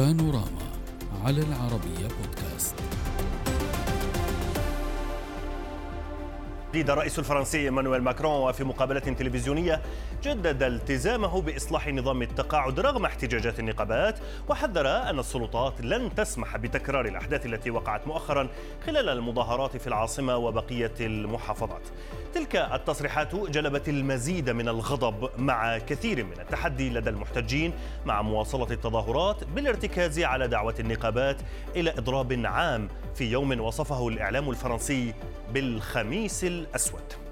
بانوراما على العربية بودكاست. جديد الرئيس الفرنسي إيمانويل ماكرون وفي مقابلة تلفزيونية جدد التزامه بإصلاح نظام التقاعد رغم احتجاجات النقابات وحذر أن السلطات لن تسمح بتكرار الأحداث التي وقعت مؤخرا خلال المظاهرات في العاصمة وبقية المحافظات. تلك التصريحات جلبت المزيد من الغضب مع كثير من التحدي لدى المحتجين مع مواصلة التظاهرات بالارتكاز على دعوة النقابات إلى إضراب عام في يوم وصفه الإعلام الفرنسي بالخميس الأسود.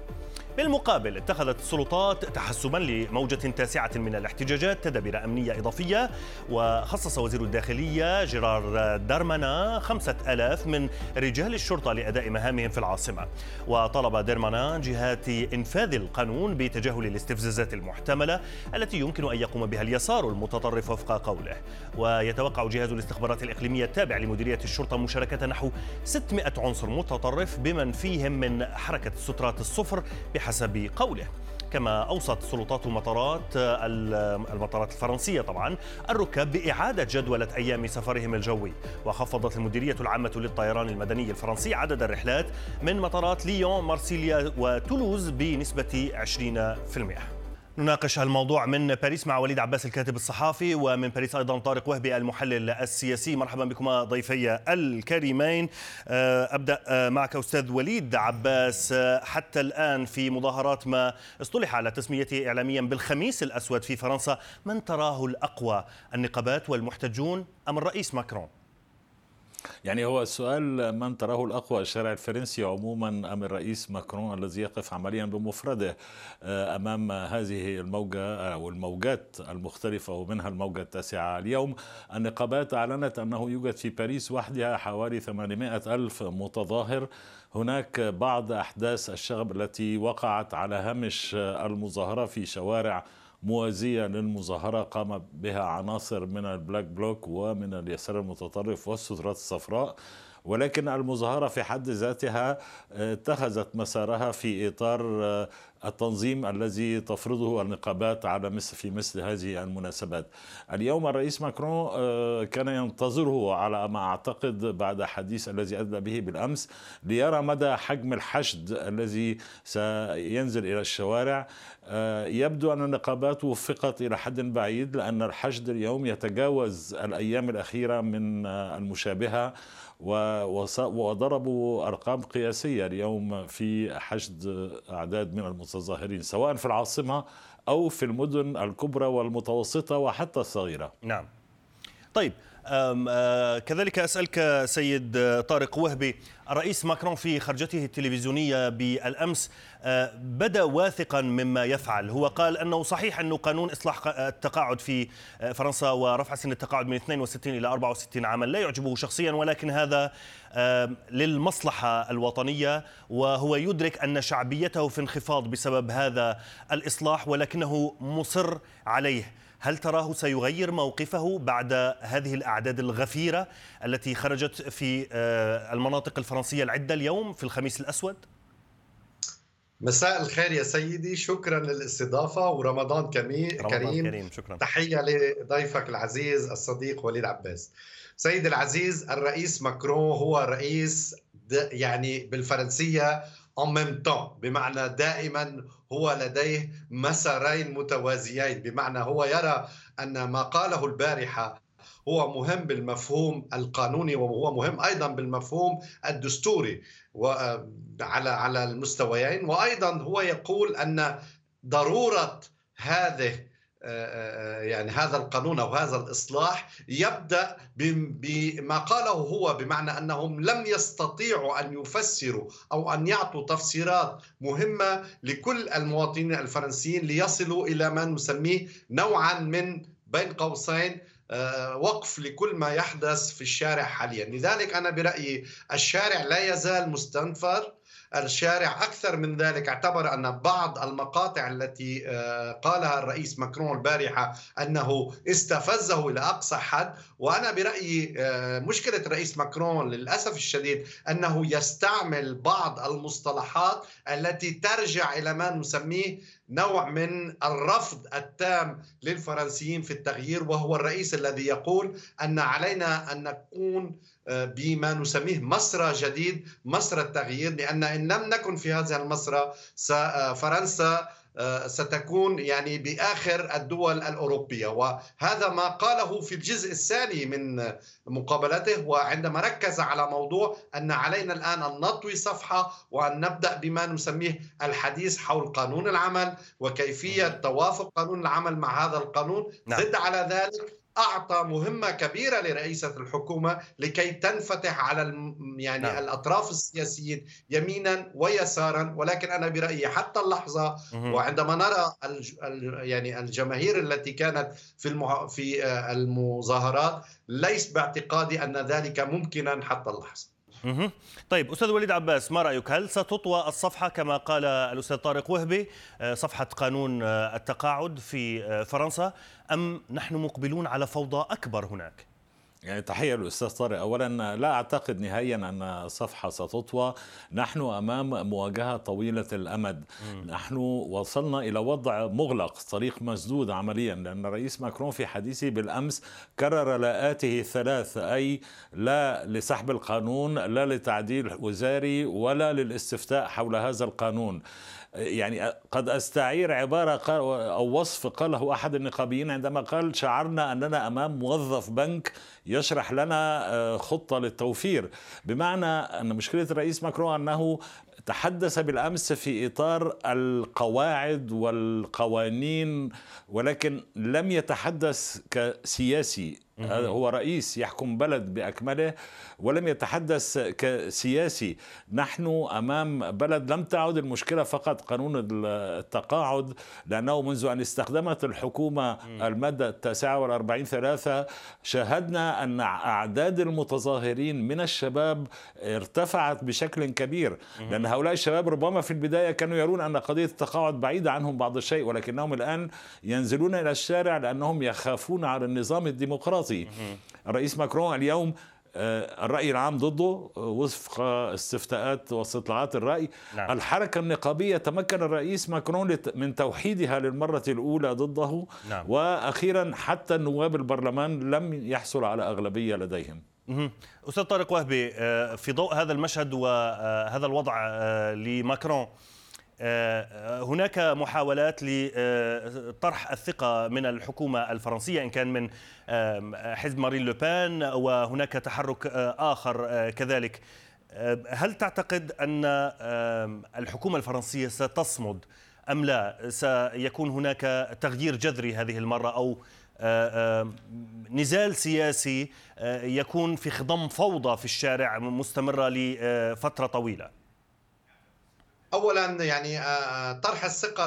بالمقابل اتخذت السلطات تحسبا لموجة تاسعة من الاحتجاجات تدابير أمنية إضافية وخصص وزير الداخلية جيرار دارمانا خمسة ألاف من رجال الشرطة لأداء مهامهم في العاصمة. وطلب دارمانا جهات إنفاذ القانون بتجاهل الاستفزازات المحتملة التي يمكن أن يقوم بها اليسار المتطرف وفق قوله. ويتوقع جهاز الاستخبارات الإقليمية التابع لمديرية الشرطة مشاركة نحو 600 عنصر متطرف بمن فيهم من حركة سترات الصفر بحسب قوله. كما أوصت سلطات المطارات المطارات الفرنسية طبعا الركاب بإعادة جدولة أيام سفرهم الجوي. وخفضت المديرية العامة للطيران المدني الفرنسي عدد الرحلات من مطارات ليون مارسيليا وتولوز بنسبة 20% نناقش الموضوع من باريس مع وليد عباس الكاتب الصحافي ومن باريس أيضا طارق وهبي المحلل السياسي. مرحبا بكما ضيفي الكريمين. آه، أبدأ آه، معك أستاذ وليد عباس. آه، حتى الآن في مظاهرات ما اصطلح على تسميته اعلاميا بالخميس الأسود في فرنسا من تراه الأقوى النقابات والمحتجون أم الرئيس ماكرون؟ يعني هو السؤال من تراه الأقوى الشارع الفرنسي عموما أم الرئيس ماكرون الذي يقف عمليا بمفرده آه، أمام هذه الموجة أو الموجات المختلفة ومنها الموجة التاسعة اليوم. النقابات أعلنت أنه يوجد في باريس وحدها حوالي 800 ألف متظاهر. هناك بعض أحداث الشغب التي وقعت على هامش المظاهرة في شوارع موازية للمظاهرة قام بها عناصر من البلاك بلوك ومن اليسار المتطرف والسترات الصفراء. ولكن المظاهرة في حد ذاتها آه، اتخذت مسارها في إطار آه، التنظيم الذي تفرضه النقابات على مثل في مثل هذه المناسبات. اليوم الرئيس ماكرون آه، كان ينتظره على ما أعتقد بعد حديث الذي أدلى به بالأمس ليرى مدى حجم الحشد الذي سينزل إلى الشوارع. يبدو أن النقابات وفقت إلى حد بعيد لأن الحشد اليوم يتجاوز الأيام الأخيرة من المشابهة وضربوا أرقام قياسية اليوم في حشد أعداد من المتظاهرين سواء في العاصمة أو في المدن الكبرى والمتوسطة وحتى الصغيرة. نعم. طيب كذلك أسألك سيد طارق وهبي الرئيس ماكرون في خرجته التلفزيونية بالأمس آه، بدا واثقا مما يفعل. هو قال أنه صحيح أنه قانون إصلاح التقاعد في آه، فرنسا ورفع سن التقاعد من 62 إلى 64 عاما لا يعجبه شخصيا ولكن هذا للمصلحة الوطنية وهو يدرك أن شعبيته في انخفاض بسبب هذا الإصلاح ولكنه مصر عليه. هل تراه سيغير موقفه بعد هذه الأعداد الغفيرة التي خرجت في آه، المناطق الفرنسية العدة اليوم في الخميس الأسود؟ مساء الخير يا سيدي شكرا للاستضافة ورمضان كريم, رمضان كريم. شكرا. تحية لضيفك العزيز الصديق وليد عباس سيد العزيز الرئيس ماكرون هو رئيس يعني بالفرنسية en même temps. بمعنى دائما هو لديه مسارين متوازيين. بمعنى هو يرى أن ما قاله البارحة هو مهم بالمفهوم القانوني وهو مهم أيضا بالمفهوم الدستوري على على المستويين. وأيضا هو يقول أن ضرورة هذه يعني هذا القانون أو هذا الإصلاح يبدأ بما قاله هو بمعنى أنهم لم يستطيعوا أن يفسروا أو أن يعطوا تفسيرات مهمة لكل المواطنين الفرنسيين ليصلوا إلى ما نسميه نوعا من بين قوسين آه، وقف لكل ما يحدث في الشارع حاليا. لذلك أنا برأيي الشارع لا يزال مستنفر. الشارع أكثر من ذلك. اعتبر أن بعض المقاطع التي آه، قالها الرئيس ماكرون البارحة أنه استفزه إلى أقصى حد وأنا برأيي آه، مشكلة الرئيس ماكرون للأسف الشديد أنه يستعمل بعض المصطلحات التي ترجع إلى ما نسميه نوع من الرفض التام للفرنسيين في التغيير وهو الرئيس الذي يقول أن علينا أن نكون آه، بما نسميه مسرى جديد مسرى التغيير لأن إن لم نكن في هذا المسرى آه، فرنسا ستكون يعني بآخر الدول الأوروبية. وهذا ما قاله في الجزء الثاني من مقابلته. وعندما ركز على موضوع أن علينا الآن أن نطوي صفحة وأن نبدأ بما نسميه الحديث حول قانون العمل وكيفية توافق قانون العمل مع هذا القانون. نعم. زد على ذلك أعطى مهمة كبيرة لرئيسة الحكومة لكي تنفتح على يعني نعم. الأطراف السياسيين يمينا ويسارا ولكن أنا برأيي حتى اللحظة. وعندما نرى الج... يعني الجماهير التي كانت في. في آه، المظاهرات ليس باعتقادي أن ذلك ممكنا حتى اللحظة طيب أستاذ وليد عباس ما رأيك؟ هل ستطوى الصفحة كما قال الأستاذ طارق وهبي آه، صفحة قانون آه، التقاعد في آه، فرنسا أم نحن مقبلون على فوضى أكبر هناك؟ يعني تحية للأستاذ طارق. أولا لا أعتقد نهائيا أن الصفحة ستطوى. نحن أمام مواجهة طويلة الأمد. م. نحن وصلنا إلى وضع مغلق طريق مسدود عمليا لأن الرئيس ماكرون في حديثه بالأمس كرر لاءاته الثلاث أي لا لسحب القانون لا لتعديل وزاري ولا للاستفتاء حول هذا القانون. يعني قد أستعير عبارة أو وصف قاله أحد النقابيين عندما قال شعرنا أننا أمام موظف بنك يشرح لنا آه، خطة للتوفير. بمعنى أن مشكلة الرئيس ماكرون أنه تحدث بالأمس في إطار القواعد والقوانين ولكن لم يتحدث كسياسي. هو رئيس يحكم بلد بأكمله ولم يتحدث كسياسي. نحن أمام بلد لم تعد المشكلة فقط قانون التقاعد لأنه منذ أن استخدمت الحكومة المادة التاسعة والأربعين ثلاثة شاهدنا أن أعداد المتظاهرين من الشباب ارتفعت بشكل كبير. لأن هؤلاء الشباب ربما في البداية كانوا يرون أن قضية التقاعد بعيدة عنهم بعض الشيء ولكنهم الآن ينزلون إلى الشارع لأنهم يخافون على النظام الديمقراطي. الرئيس ماكرون اليوم آه، الرأي العام ضده وفق استفتاءات واستطلاعات الرأي. نعم. الحركة النقابية تمكن الرئيس ماكرون من توحيدها للمرة الأولى ضده. نعم. وأخيرا حتى نواب البرلمان لم يحصل على أغلبية لديهم. أستاذ طارق وهبي آه، في ضوء هذا المشهد وهذا الوضع آه، لماكرون آه، هناك محاولات لطرح الثقة من الحكومة الفرنسية إن كان من حزب مارين لوبان وهناك تحرك آه، آخر آه، كذلك. هل تعتقد أن الحكومة الفرنسية ستصمد أم لا؟ سيكون هناك تغيير جذري هذه المرة أو نزال سياسي يكون في خضم فوضى في الشارع مستمرة لفترة طويلة؟ اولا يعني آه، آه، طرح الثقة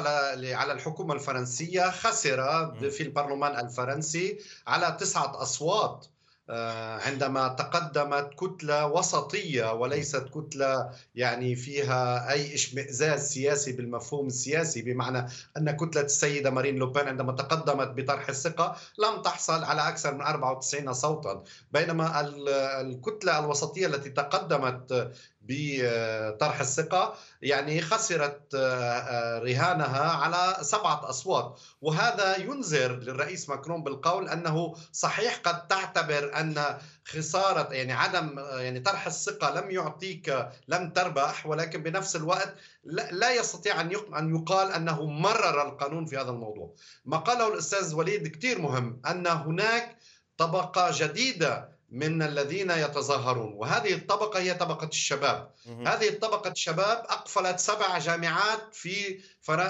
على الحكومة الفرنسية خسر في البرلمان الفرنسي على تسعة أصوات آه، عندما تقدمت كتلة وسطية وليست كتلة يعني فيها أي إشمئزاز سياسي بالمفهوم السياسي بمعنى أن كتلة السيدة مارين لوبين عندما تقدمت بطرح الثقة لم تحصل على أكثر من 94 صوتا. بينما الكتلة الوسطية التي تقدمت بطرح الثقة. يعني خسرت آه، رهانها على سبعة أصوات. وهذا ينذر للرئيس ماكرون بالقول أنه صحيح قد تعتبر أن خسارة يعني عدم يعني طرح الثقة لم يعطيك لم تربح ولكن بنفس الوقت لا يستطيع أن أن يقال أنه مرر القانون في هذا الموضوع. ما قاله الأستاذ وليد كثير مهم أن هناك طبقة جديدة من الذين يتظاهرون. وهذه الطبقة هي طبقة الشباب. هذه الطبقة الشباب أقفلت سبع جامعات في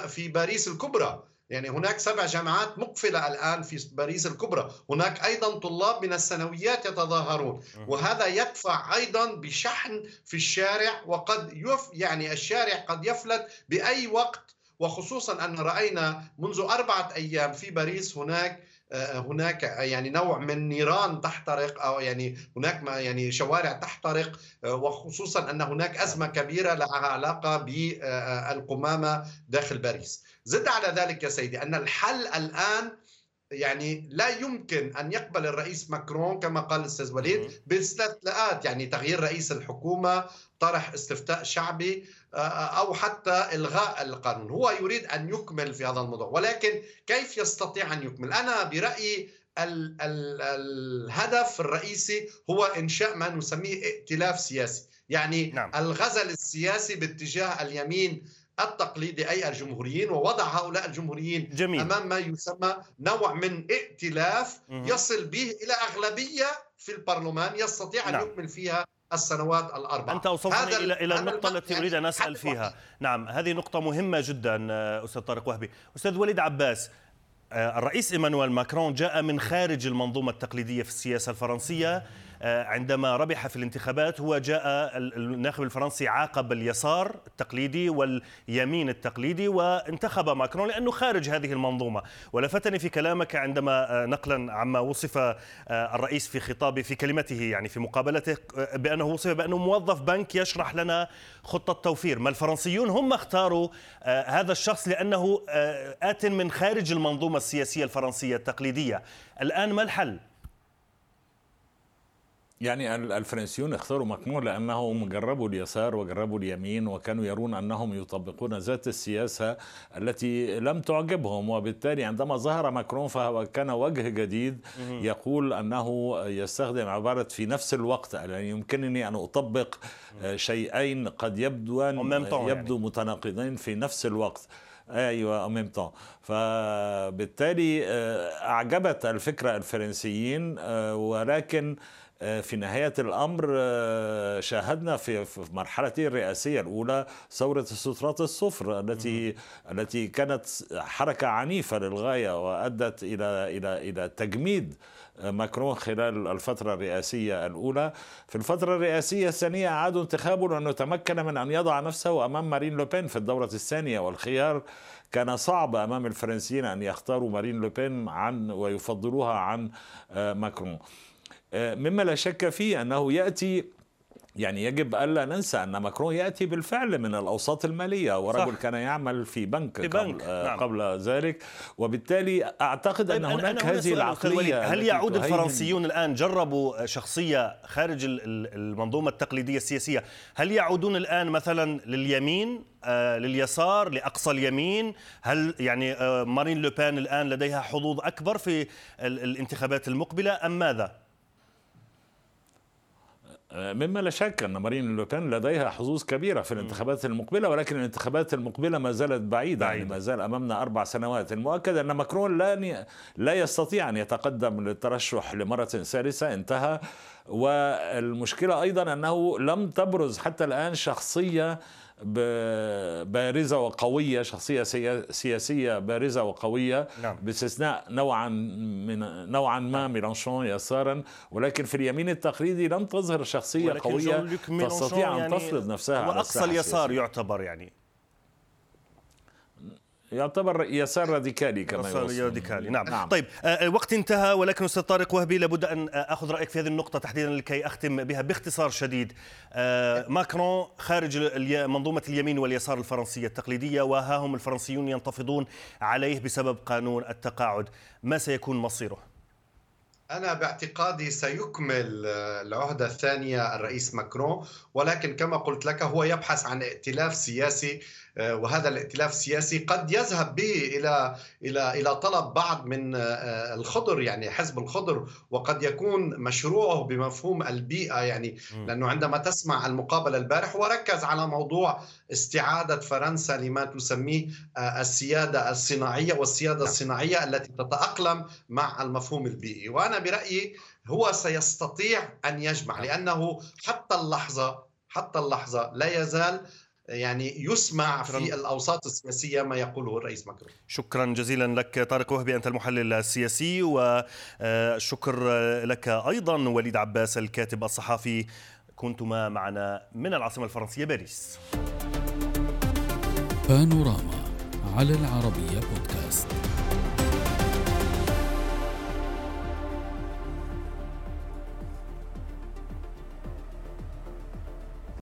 في باريس الكبرى. يعني هناك سبع جامعات مقفلة الآن في باريس الكبرى. هناك أيضا طلاب من الثانويات يتظاهرون. وهذا يدفع أيضا بشحن في الشارع وقد يف يعني الشارع قد يفلت بأي وقت. وخصوصا أن رأينا منذ أربعة أيام في باريس هناك هناك يعني نوع من نيران تحترق أو يعني هناك ما يعني شوارع تحترق آه، وخصوصا أن هناك أزمة كبيرة لها علاقة بالقمامه داخل باريس. زد على ذلك يا سيدي أن الحل الآن يعني لا يمكن أن يقبل الرئيس ماكرون كما قال الأستاذ وليد باستثناءات يعني تغيير رئيس الحكومة طرح استفتاء شعبي آه، أو حتى إلغاء القانون. هو يريد أن يكمل في هذا الموضوع ولكن كيف يستطيع أن يكمل؟ أنا برأيي ال ال الهدف الرئيسي هو إنشاء ما نسميه ائتلاف سياسي. يعني نعم. الغزل السياسي باتجاه اليمين التقليدي أي الجمهوريين ووضع هؤلاء الجمهوريين جميل. أمام ما يسمى نوع من ائتلاف يصل به إلى أغلبية في البرلمان يستطيع أن نعم. يكمل فيها السنوات الأربعة. أنت أوصلتني إلى إلى النقطة التي أريد أن أسأل فيها. نعم هذه نقطة مهمة جدا أستاذ طارق وهبي. أستاذ وليد عباس آه، الرئيس إيمانويل ماكرون جاء من خارج المنظومة التقليدية في السياسة الفرنسية. آه، عندما ربح في الانتخابات هو جاء الناخب الفرنسي عاقب اليسار التقليدي واليمين التقليدي وانتخب ماكرون لأنه خارج هذه المنظومة. ولفتني في كلامك عندما آه، نقلا عما وصف آه، الرئيس في خطابه في كلمته يعني في مقابلته بأنه وصف بأنه موظف بنك يشرح لنا خطة توفير ما الفرنسيون هم اختاروا هذا الشخص لأنه آت من خارج المنظومة السياسية الفرنسية التقليدية. الآن ما الحل؟ يعني الفرنسيون اختاروا ماكرون لانهم جربوا اليسار وجربوا اليمين وكانوا يرون أنهم يطبقون ذات السياسة التي لم تعجبهم. وبالتالي عندما ظهر ماكرون فهو كان وجه جديد يقول أنه يستخدم عبارة في نفس الوقت يعني يمكنني أن أطبق شيئين قد يبدوان يبدو يعني. متناقضين في نفس الوقت. أيوه ميم طون فبالتالي آه، أعجبت الفكرة الفرنسيين آه، ولكن آه، في نهاية الأمر آه، شاهدنا في مرحلته الرئاسية الأولى ثورة السترات الصفر التي التي كانت حركة عنيفة للغاية وأدت إلى إلى إلى تجميد آه، ماكرون خلال الفترة الرئاسية الأولى. في الفترة الرئاسية الثانية أعادوا انتخابه لأنه تمكن من أن يضع نفسه أمام مارين لوبين في الدورة الثانية والخيار. كان صعب أمام الفرنسيين أن يختاروا مارين لوبين عن ويفضلوها عن ماكرون. مما لا شك فيه أنه يأتي يعني يجب ألا ننسى أن ماكرون يأتي بالفعل من الأوساط المالية ورجل صح. كان يعمل في بنك, في بنك. قبل, نعم. قبل ذلك وبالتالي أعتقد طيب ان هناك أنا هذه العقلية هل يعود الفرنسيون الآن جربوا شخصية خارج المنظومة التقليدية السياسية هل يعودون الآن مثلا لليمين آه لليسار لأقصى اليمين هل يعني آه مارين لوبان الآن لديها حظوظ أكبر في الانتخابات المقبلة أم ماذا مما لا شك أن مارين لوبين لديها حظوظ كبيرة في الانتخابات المقبلة ولكن الانتخابات المقبلة ما زالت بعيدة يعني ما زال أمامنا أربع سنوات. المؤكد أن ماكرون لا لا يستطيع أن يتقدم للترشح لمرة ثالثة انتهى. والمشكلة أيضا أنه لم تبرز حتى الآن شخصية بارزة وقوية شخصية سياسية بارزة وقوية نعم. باستثناء نوعا من نوعا ما ميلانشون يسارا. ولكن في اليمين التقليدي لم تظهر شخصية قوية تستطيع أن يعني تفرض نفسها على أقصى اليسار يعتبر يعني. يعتبر يسار راديكالي كما يسار راديكالي نعم. نعم. طيب الوقت آه، انتهى ولكن أستاذ طارق وهبي لابد أن آه، أخذ رأيك في هذه النقطة تحديدا لكي أختم بها. باختصار شديد آه، ماكرون خارج منظومة اليمين واليسار الفرنسية التقليدية وها هم الفرنسيون ينتفضون عليه بسبب قانون التقاعد. ما سيكون مصيره؟ أنا باعتقادي سيكمل العهدة الثانية الرئيس ماكرون ولكن كما قلت لك هو يبحث عن ائتلاف سياسي آه، وهذا الائتلاف السياسي قد يذهب به إلى إلى إلى طلب بعض من آه، الخضر يعني حزب الخضر وقد يكون مشروعه بمفهوم البيئة يعني لأنه عندما تسمع المقابلة البارح وركز على موضوع استعادة فرنسا لما تسميه آه، السيادة الصناعية والسيادة نعم. الصناعية التي تتأقلم مع المفهوم البيئي وأنا برأيي هو سيستطيع أن يجمع لأنه حتى اللحظه حتى اللحظة لا يزال يعني يسمع في الأوساط السياسية ما يقوله الرئيس ماكرون. شكرا جزيلا لك طارق وهبي أنت المحلل السياسي وشكر لك أيضا وليد عباس الكاتب الصحفي كنتما معنا من العاصمة الفرنسية باريس. بانوراما على العربية بودكاست